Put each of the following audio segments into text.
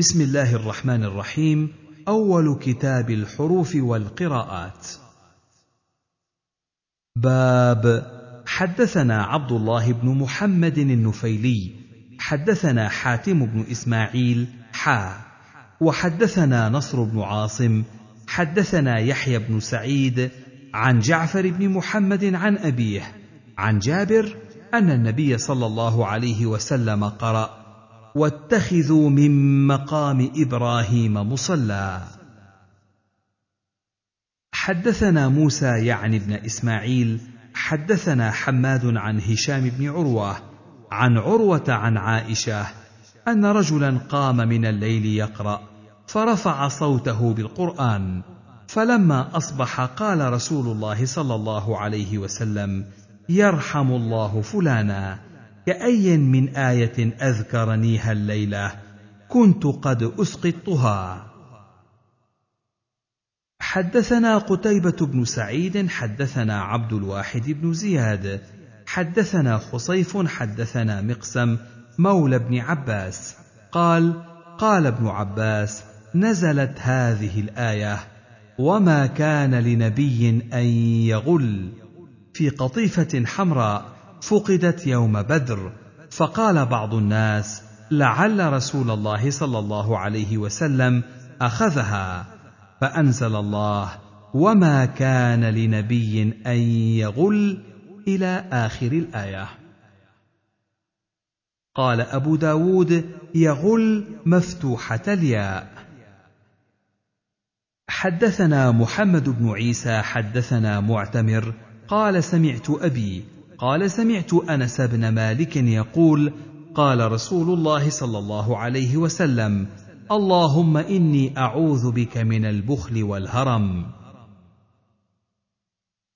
بسم الله الرحمن الرحيم اول كتاب الحروف والقراءات باب حدثنا عبد الله بن محمد النفيلي حدثنا حاتم بن اسماعيل حا وحدثنا نصر بن عاصم حدثنا يحيى بن سعيد عن جعفر بن محمد عن ابيه عن جابر ان النبي صلى الله عليه وسلم قرأ واتخذوا من مقام إبراهيم مصلى. حدثنا موسى يعني بن إسماعيل حدثنا حماد عن هشام بن عروة عن عروة عن عائشة أن رجلا قام من الليل يقرأ فرفع صوته بالقرآن فلما أصبح قال رسول الله صلى الله عليه وسلم يرحم الله فلانا. كأي من آية أذكرنيها الليلة كنت قد أسقطتها. حدثنا قتيبة بن سعيد حدثنا عبد الواحد بن زياد حدثنا خصيف حدثنا مقسم مولى ابن عباس قال قال ابن عباس نزلت هذه الآية وما كان لنبي أن يغل في قطيفة حمراء فقدت يوم بدر فقال بعض الناس لعل رسول الله صلى الله عليه وسلم أخذها فأنزل الله وما كان لنبي أن يغل إلى آخر الآية. قال أبو داود يغل مفتوحة الياء. حدثنا محمد بن عيسى حدثنا معتمر قال سمعت أبي قال سمعت أنس بن مالك يقول قال رسول الله صلى الله عليه وسلم اللهم إني أعوذ بك من البخل والهرم.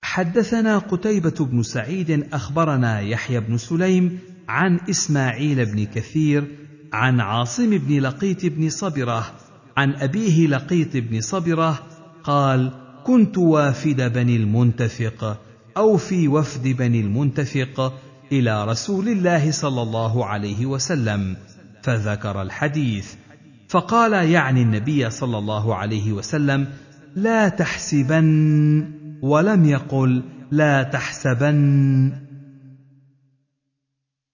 حدثنا قتيبة بن سعيد أخبرنا يحيى بن سليم عن إسماعيل بن كثير عن عاصم بن لقيت بن صبرة عن أبيه لقيت بن صبرة قال كنت وافد بني المنتفق أو في وفد بني المنتفق إلى رسول الله صلى الله عليه وسلم فذكر الحديث. فقال يعني النبي صلى الله عليه وسلم لا تحسبن ولم يقل لا تحسبن.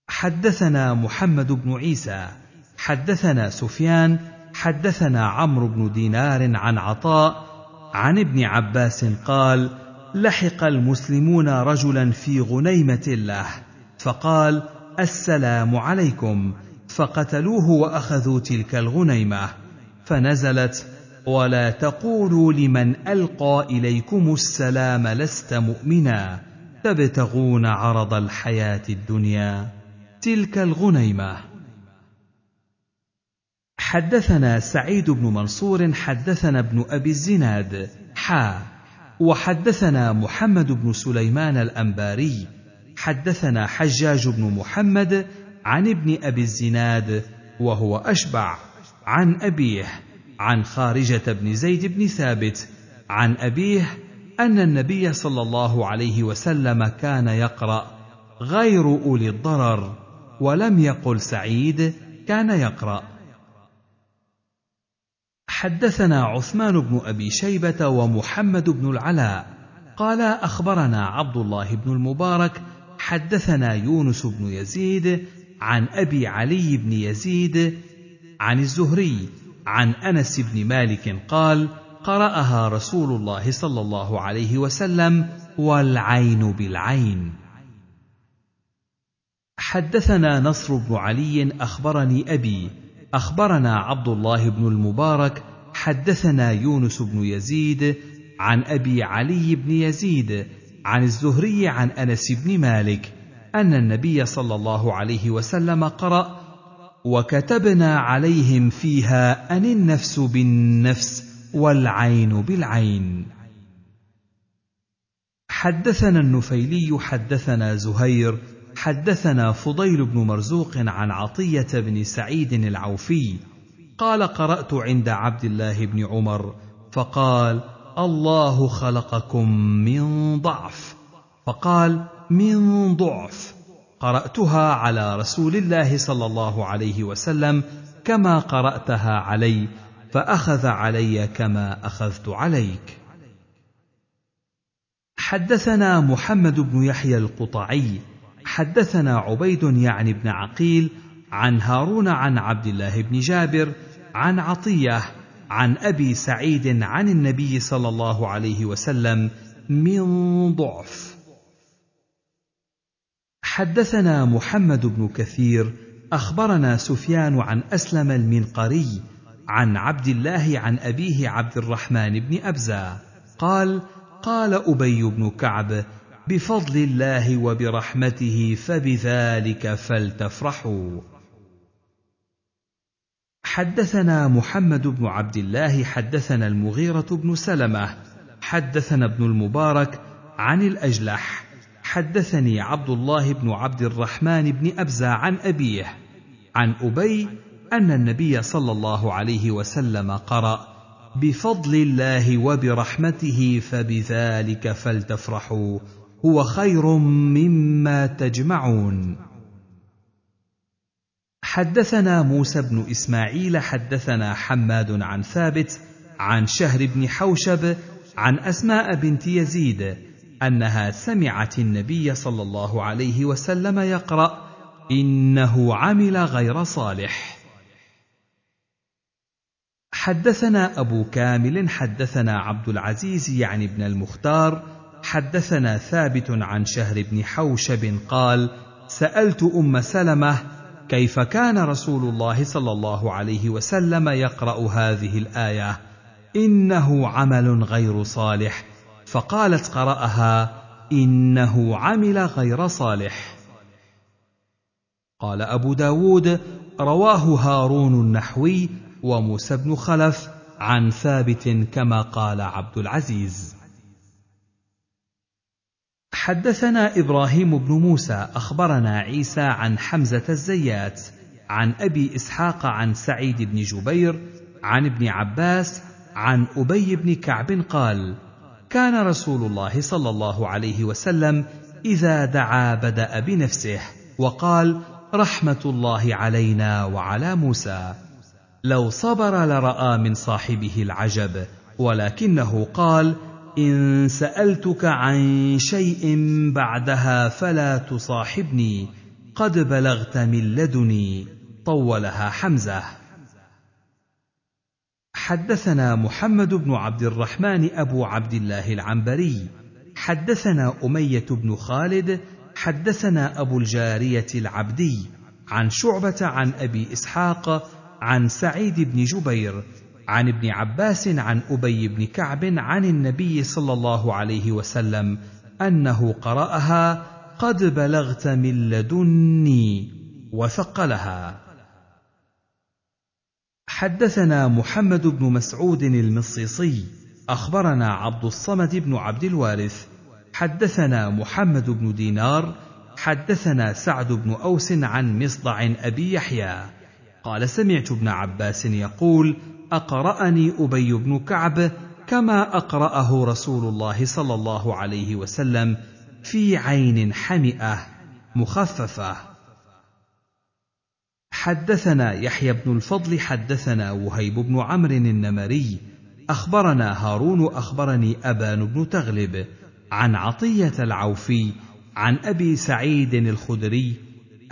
حدثنا محمد بن عيسى حدثنا سفيان حدثنا عمرو بن دينار عن عطاء عن ابن عباس قال لحق المسلمون رجلا في غنيمة له فقال السلام عليكم. فقتلوه وأخذوا تلك الغنيمة. فنزلت ولا تقولوا لمن ألقى إليكم السلام لست مؤمنا. تبتغون عرض الحياة الدنيا. تلك الغنيمة. حدثنا سعيد بن منصور حدثنا ابن أبي الزناد حا. وحدثنا محمد بن سليمان الأنباري حدثنا حجاج بن محمد عن ابن أبي الزناد وهو أشبع عن أبيه عن خارجة بن زيد بن ثابت عن أبيه أن النبي صلى الله عليه وسلم كان يقرأ غير أولي الضرر ولم يقل سعيد كان يقرأ حدثنا عثمان بن أبي شيبة ومحمد بن العلاء. قال أخبرنا عبد الله بن المبارك حدثنا يونس بن يزيد عن أبي علي بن يزيد عن الزهري عن أنس بن مالك قال قرأها رسول الله صلى الله عليه وسلم والعين بالعين. حدثنا نصر بن علي أخبرني أبي أخبرنا عبد الله بن المبارك حدثنا يونس بن يزيد عن أبي علي بن يزيد عن الزهري عن أنس بن مالك أن النبي صلى الله عليه وسلم قرأ وكتبنا عليهم فيها أن النفس بالنفس والعين بالعين حدثنا النفيلي حدثنا زهير حدثنا فضيل بن مرزوق عن عطية بن سعيد العوفي قال قرأت عند عبد الله بن عمر فقال الله خلقكم من ضعف. فقال من ضعف. قرأتها على رسول الله صلى الله عليه وسلم كما قرأتها علي فأخذ علي كما أخذت عليك. حدثنا محمد بن يحيى القطعي حدثنا عبيد يعني بن عقيل عن هارون عن عبد الله بن جابر عن عطية عن أبي سعيد عن النبي صلى الله عليه وسلم من ضعف. حدثنا محمد بن كثير أخبرنا سفيان عن أسلم المنقري عن عبد الله عن أبيه عبد الرحمن بن أبزة قال قال أبي بن كعب بفضل الله وبرحمته فبذلك فلتفرحوا. حدثنا محمد بن عبد الله حدثنا المغيرة بن سلمة حدثنا ابن المبارك عن الأجلح. حدثني عبد الله بن عبد الرحمن بن أبزة عن أبيه عن أبي أن النبي صلى الله عليه وسلم قرأ بفضل الله وبرحمته فبذلك فلتفرحوا هو خير مما تجمعون. حدثنا موسى بن إسماعيل حدثنا حماد عن ثابت عن شهر بن حوشب عن أسماء بنت يزيد أنها سمعت النبي صلى الله عليه وسلم يقرأ إنه عمل غير صالح. حدثنا أبو كامل حدثنا عبد العزيز يعني ابن المختار حدثنا ثابت عن شهر بن حوشب قال سألت أم سلمة كيف كان رسول الله صلى الله عليه وسلم يقرأ هذه الآية؟ إنه عمل غير صالح. فقالت قرأها إنه عمل غير صالح. قال أبو داود رواه هارون النحوي وموسى بن خلف عن ثابت كما قال عبد العزيز. حدثنا إبراهيم بن موسى أخبرنا عيسى عن حمزة الزيات عن أبي إسحاق عن سعيد بن جبير عن ابن عباس عن أبي بن كعب قال كان رسول الله صلى الله عليه وسلم إذا دعا بدأ بنفسه وقال رحمة الله علينا وعلى موسى لو صبر لرأى من صاحبه العجب ولكنه قال إن سألتك عن شيء بعدها فلا تصاحبني. قد بلغت من لدني. طولها حمزة. حدثنا محمد بن عبد الرحمن أبو عبد الله العنبري. حدثنا أمية بن خالد. حدثنا أبو الجارية العبدي. عن شعبة عن أبي إسحاق. عن سعيد بن جبير. عن ابن عباس عن أبي بن كعب عن النبي صلى الله عليه وسلم أنه قرأها قد بلغت من لدني وثقلها. حدثنا محمد بن مسعود المصيصي أخبرنا عبد الصمد بن عبد الوارث حدثنا محمد بن دينار حدثنا سعد بن أوس عن مصدع أبي يحيى. قال سمعت ابن عباس يقول أقرأني أبي بن كعب كما أقرأه رسول الله صلى الله عليه وسلم في عين حمئة مخففة. حدثنا يحيى بن الفضل حدثنا وهيب بن عمرو النمري أخبرنا هارون أخبرني أبان بن تغلب عن عطية العوفي عن أبي سعيد الخدري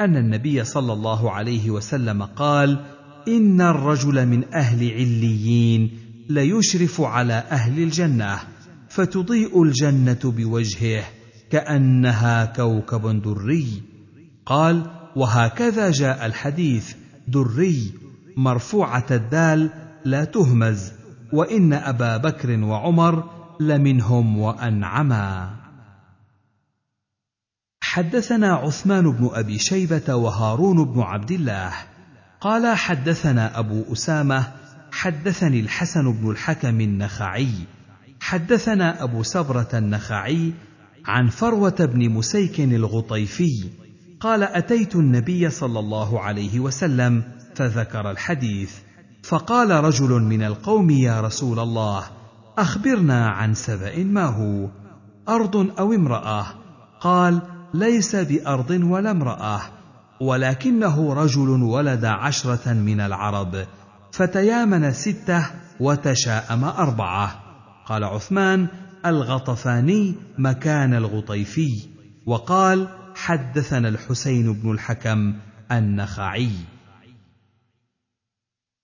أن النبي صلى الله عليه وسلم قال ان الرجل من أهل عليين ليشرف على أهل الجنه فتضيء الجنه بوجهه كانها كوكب دري قال وهكذا جاء الحديث دري مرفوعه الدال لا تهمز وان ابا بكر وعمر لمنهم وانعما حدثنا عثمان بن ابي شيبه وهارون بن عبد الله قال حدثنا أبو أسامة حدثني الحسن بن الحكم النخعي حدثنا أبو سبرة النخعي عن فروة بن مسيك الغطيفي قال أتيت النبي صلى الله عليه وسلم فذكر الحديث فقال رجل من القوم يا رسول الله أخبرنا عن سبأ ما هو أرض أو امرأة؟ قال ليس بأرض ولا امرأة. ولكنه رجل ولد عشرة من العرب فتيامن ستة وتشاءم أربعة. قال عثمان الغطفاني مكان الغطيفي. وقال حدثنا الحسين بن الحكم النخعي.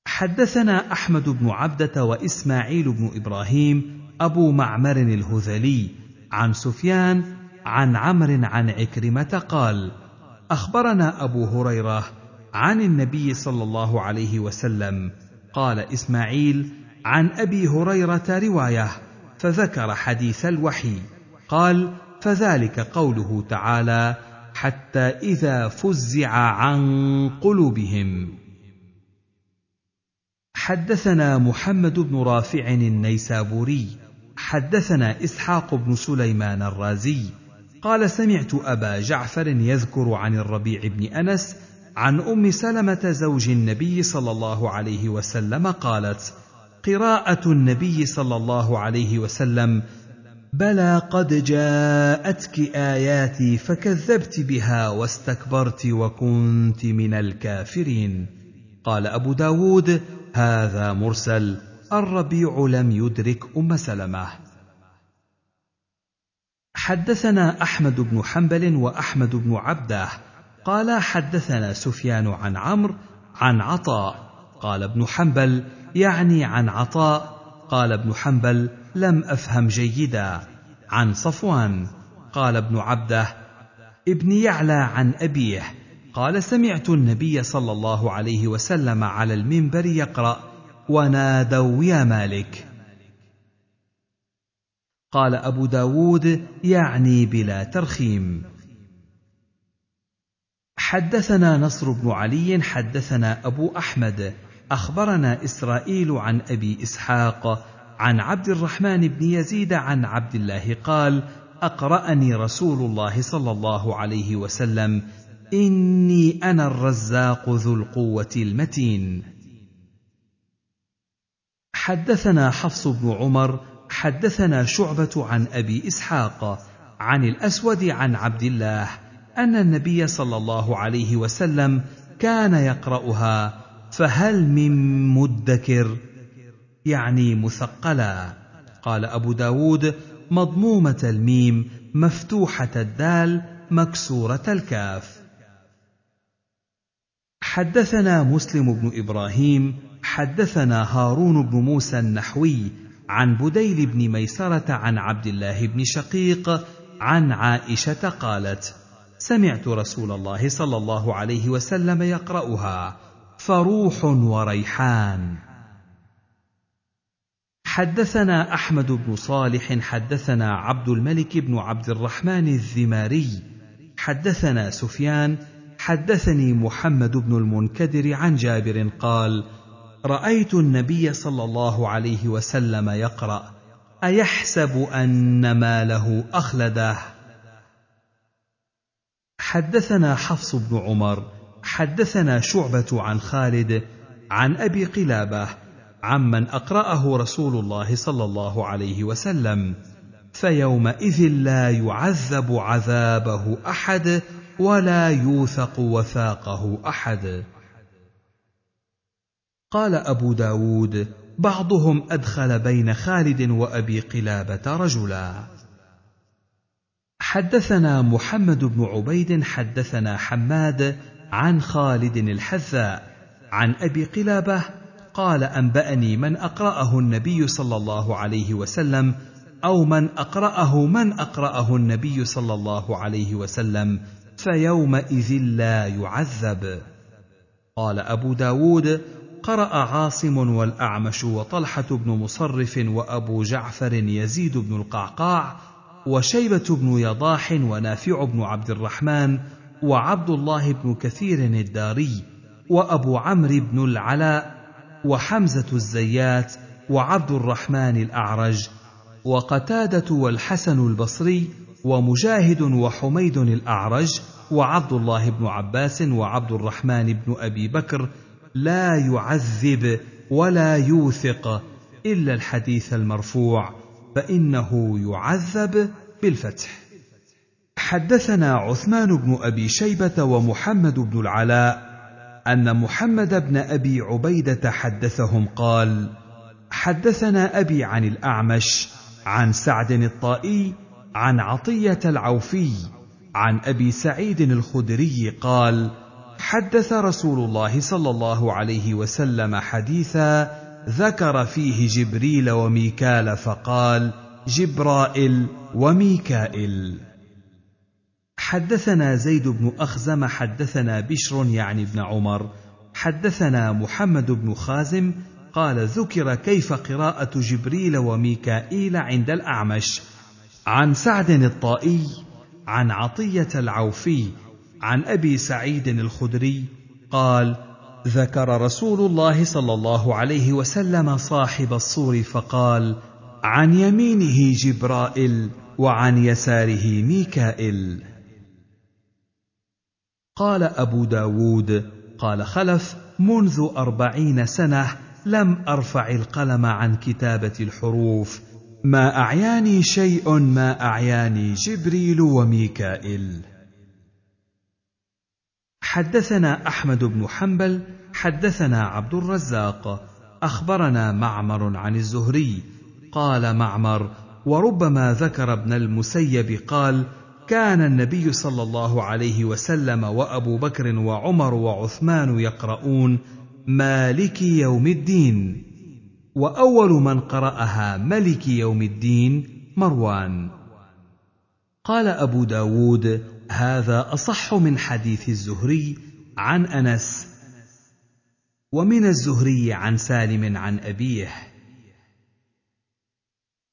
حدثنا أحمد بن عبدة وإسماعيل بن إبراهيم أبو معمر الهذلي عن سفيان عن عمرو عن عكرمة قال أخبرنا أبو هريرة عن النبي صلى الله عليه وسلم قال إسماعيل عن أبي هريرة رواية فذكر حديث الوحي قال فذلك قوله تعالى حتى إذا فزع عن قلوبهم. حدثنا محمد بن رافع النيسابوري حدثنا إسحاق بن سليمان الرازي قال سمعت أبا جعفر يذكر عن الربيع بن أنس عن أم سلمة زوج النبي صلى الله عليه وسلم قالت قراءة النبي صلى الله عليه وسلم بلى قد جاءتك آياتي فكذبت بها واستكبرت وكنت من الكافرين قال أبو داود هذا مرسل الربيع لم يدرك أم سلمة حدثنا أحمد بن حنبل وأحمد بن عبده. قال حدثنا سفيان عن عمرو عن عطاء. قال ابن حنبل يعني عن عطاء. قال ابن حنبل لم أفهم جيدا. عن صفوان. قال ابن عبده ابن يعلى عن أبيه. قال سمعت النبي صلى الله عليه وسلم على المنبر يقرأ ونادوا يا مالك. قال أبو داود يعني بلا ترخيم. حدثنا نصر بن علي حدثنا أبو أحمد. أخبرنا إسرائيل عن أبي إسحاق عن عبد الرحمن بن يزيد عن عبد الله قال أقرأني رسول الله صلى الله عليه وسلم إني أنا الرزاق ذو القوة المتين. حدثنا حفص بن عمر حدثنا شعبة عن أبي إسحاق عن الأسود عن عبد الله أن النبي صلى الله عليه وسلم كان يقرأها فهل من مدكر؟ يعني مثقلا. قال أبو داود مضمومة الميم مفتوحة الدال مكسورة الكاف. حدثنا مسلم بن إبراهيم حدثنا هارون بن موسى النحوي عن بديل بن ميسرة عن عبد الله بن شقيق عن عائشة قالت سمعت رسول الله صلى الله عليه وسلم يقرأها فروح وريحان. حدثنا أحمد بن صالح حدثنا عبد الملك بن عبد الرحمن الذماري. حدثنا سفيان حدثني محمد بن المنكدر عن جابر قال رأيت النبي صلى الله عليه وسلم يقرأ أيحسب أن ما له اخلده حدثنا حفص بن عمر حدثنا شعبة عن خالد عن أبي قلابة عمن أقرأه رسول الله صلى الله عليه وسلم فيومئذ لا يعذب عذابه أحد ولا يوثق وثاقه أحد. قال أبو داود بعضهم أدخل بين خالد وأبي قلابة رجلا. حدثنا محمد بن عبيد حدثنا حماد عن خالد الحذاء عن أبي قلابة قال أنبأني من أقرأه النبي صلى الله عليه وسلم أو من أقرأه من أقرأه النبي صلى الله عليه وسلم فيومئذ لا يعذب. قال أبو داود قرأ عاصم والأعمش وطلحة بن مصرف وأبو جعفر يزيد بن القعقاع وشيبة بن يضاح ونافع بن عبد الرحمن وعبد الله بن كثير الداري وأبو عمرو بن العلاء وحمزة الزيات وعبد الرحمن الأعرج وقتادة والحسن البصري ومجاهد وحميد الأعرج وعبد الله بن عباس وعبد الرحمن بن أبي بكر لا يعذب ولا يوثق إلا الحديث المرفوع فإنه يعذب بالفتح. حدثنا عثمان بن أبي شيبة ومحمد بن العلاء أن محمد بن أبي عبيدة حدثهم قال حدثنا أبي عن الأعمش عن سعد الطائي عن عطية العوفي عن أبي سعيد الخدري قال حدث رسول الله صلى الله عليه وسلم حديثا ذكر فيه جبريل وميكال فقال جبرائيل وميكائيل. حدثنا زيد بن أخزم حدثنا بشر يعني ابن عمر. حدثنا محمد بن خازم قال ذكر كيف قراءة جبريل وميكائيل عند الأعمش. عن سعد الطائي عن عطية العوفي عن أبي سعيد الخدري قال ذكر رسول الله صلى الله عليه وسلم صاحب الصور فقال عن يمينه جبرائيل وعن يساره ميكائيل. قال أبو داود قال خلف منذ أربعين سنة لم أرفع القلم عن كتابة الحروف. ما أعياني شيء ما أعياني جبريل وميكائيل. حدثنا أحمد بن حنبل حدثنا عبد الرزاق. أخبرنا معمر عن الزهري. قال معمر وربما ذكر ابن المسيب قال كان النبي صلى الله عليه وسلم وأبو بكر وعمر وعثمان يقرؤون مالك يوم الدين وأول من قرأها ملك يوم الدين مروان. قال أبو داود هذا أصح من حديث الزهري عن أنس ومن الزهري عن سالم عن أبيه.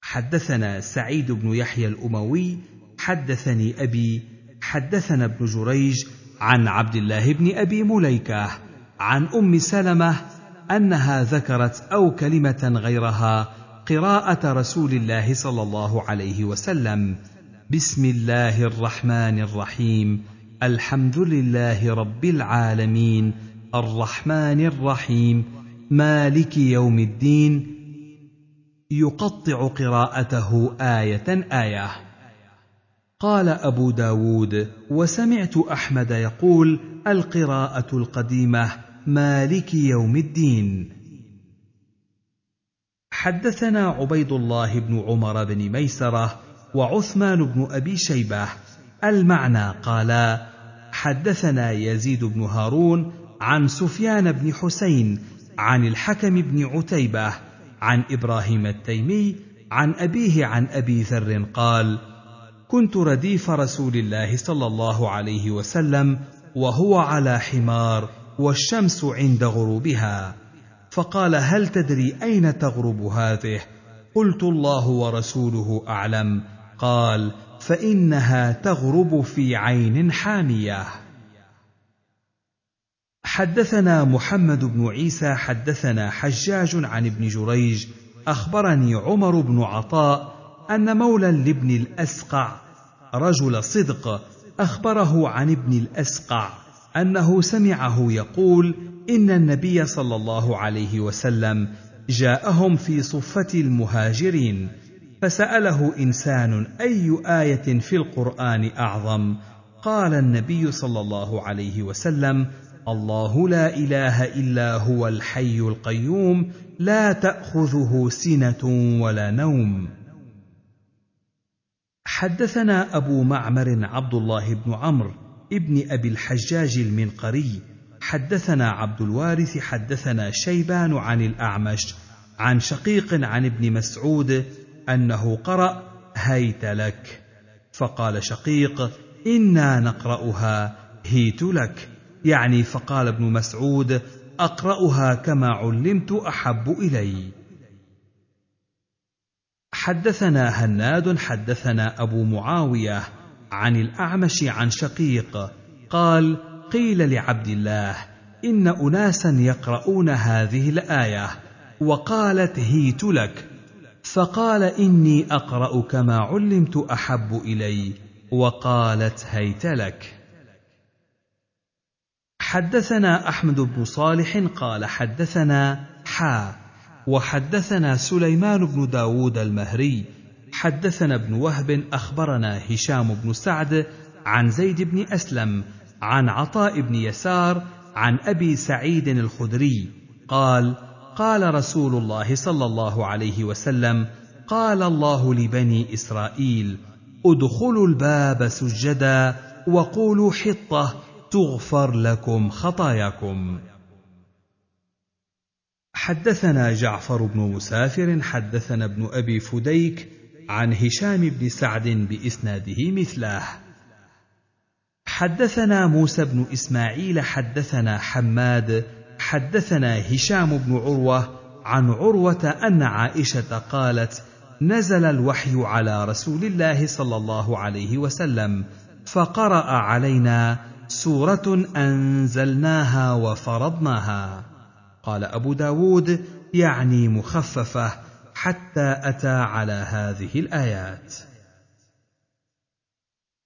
حدثنا سعيد بن يحيى الأموي حدثني أبي حدثنا ابن جريج عن عبد الله بن أبي مليكة عن أم سلمة أنها ذكرت أو كلمة غيرها قراءة رسول الله صلى الله عليه وسلم. بسم الله الرحمن الرحيم. الحمد لله رب العالمين. الرحمن الرحيم. مالك يوم الدين. يقطع قراءته آية آية. قال أبو داود وسمعت أحمد يقول القراءة القديمة. مالك يوم الدين. حدثنا عبيد الله بن عمر بن ميسرة وعثمان بن أبي شيبة المعنى قالا حدثنا يزيد بن هارون عن سفيان بن حسين عن الحكم بن عتيبة عن إبراهيم التيمي عن أبيه عن أبي ذر قال كنت رديف رسول الله صلى الله عليه وسلم وهو على حمار والشمس عند غروبها. فقال هل تدري أين تغرب هذه؟ قلت الله ورسوله أعلم. قال فإنها تغرب في عين حامية. حدثنا محمد بن عيسى حدثنا حجاج عن ابن جريج أخبرني عمر بن عطاء أن مولى لابن الأسقع رجل صدق أخبره عن ابن الأسقع أنه سمعه يقول إن النبي صلى الله عليه وسلم جاءهم في صفة المهاجرين. فسأله إنسان أي آية في القرآن أعظم؟ قال النبي صلى الله عليه وسلم الله لا إله إلا هو الحي القيوم لا تأخذه سنة ولا نوم. حدثنا أبو معمر عبد الله بن عمرو ابن أبي الحجاج المنقري حدثنا عبد الوارث حدثنا شيبان عن الأعمش عن شقيق عن ابن مسعود أنه قرأ هيت لك. فقال شقيق إنا نقرأها هيت لك. يعني فقال ابن مسعود أقرأها كما علمت أحب إلي. حدثنا هناد حدثنا أبو معاوية عن الأعمش عن شقيق قال قيل لعبد الله إن أناسا يقرؤون هذه الآية وقالت هيت لك. فقال إني اقرا كما علمت أحب إلي وقالت هيت لك. حدثنا أحمد بن صالح قال حدثنا حا وحدثنا سليمان بن داود المهري. حدثنا ابن وهب أخبرنا هشام بن سعد عن زيد بن أسلم عن عطاء بن يسار عن أبي سعيد الخدري. قال قال رسول الله صلى الله عليه وسلم قال الله لبني إسرائيل ادخلوا الباب سجدا وقولوا حطة تغفر لكم خطاياكم. حدثنا جعفر بن مسافر حدثنا ابن أبي فديك عن هشام بن سعد بإسناده مثله. حدثنا موسى بن إسماعيل حدثنا حماد حدثنا هشام بن عروة عن عروة أن عائشة قالت نزل الوحي على رسول الله صلى الله عليه وسلم فقرأ علينا سورة أنزلناها وفرضناها. قال أبو داود يعني مخففة حتى أتى على هذه الآيات.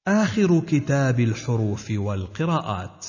آخر كتاب الحروف والقراءات.